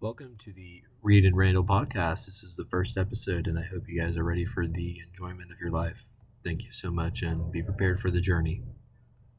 Welcome to the Reed and Randall podcast. This is the first episode, and I hope you guys are ready for the enjoyment of your life. Thank you so much, and be prepared for the journey.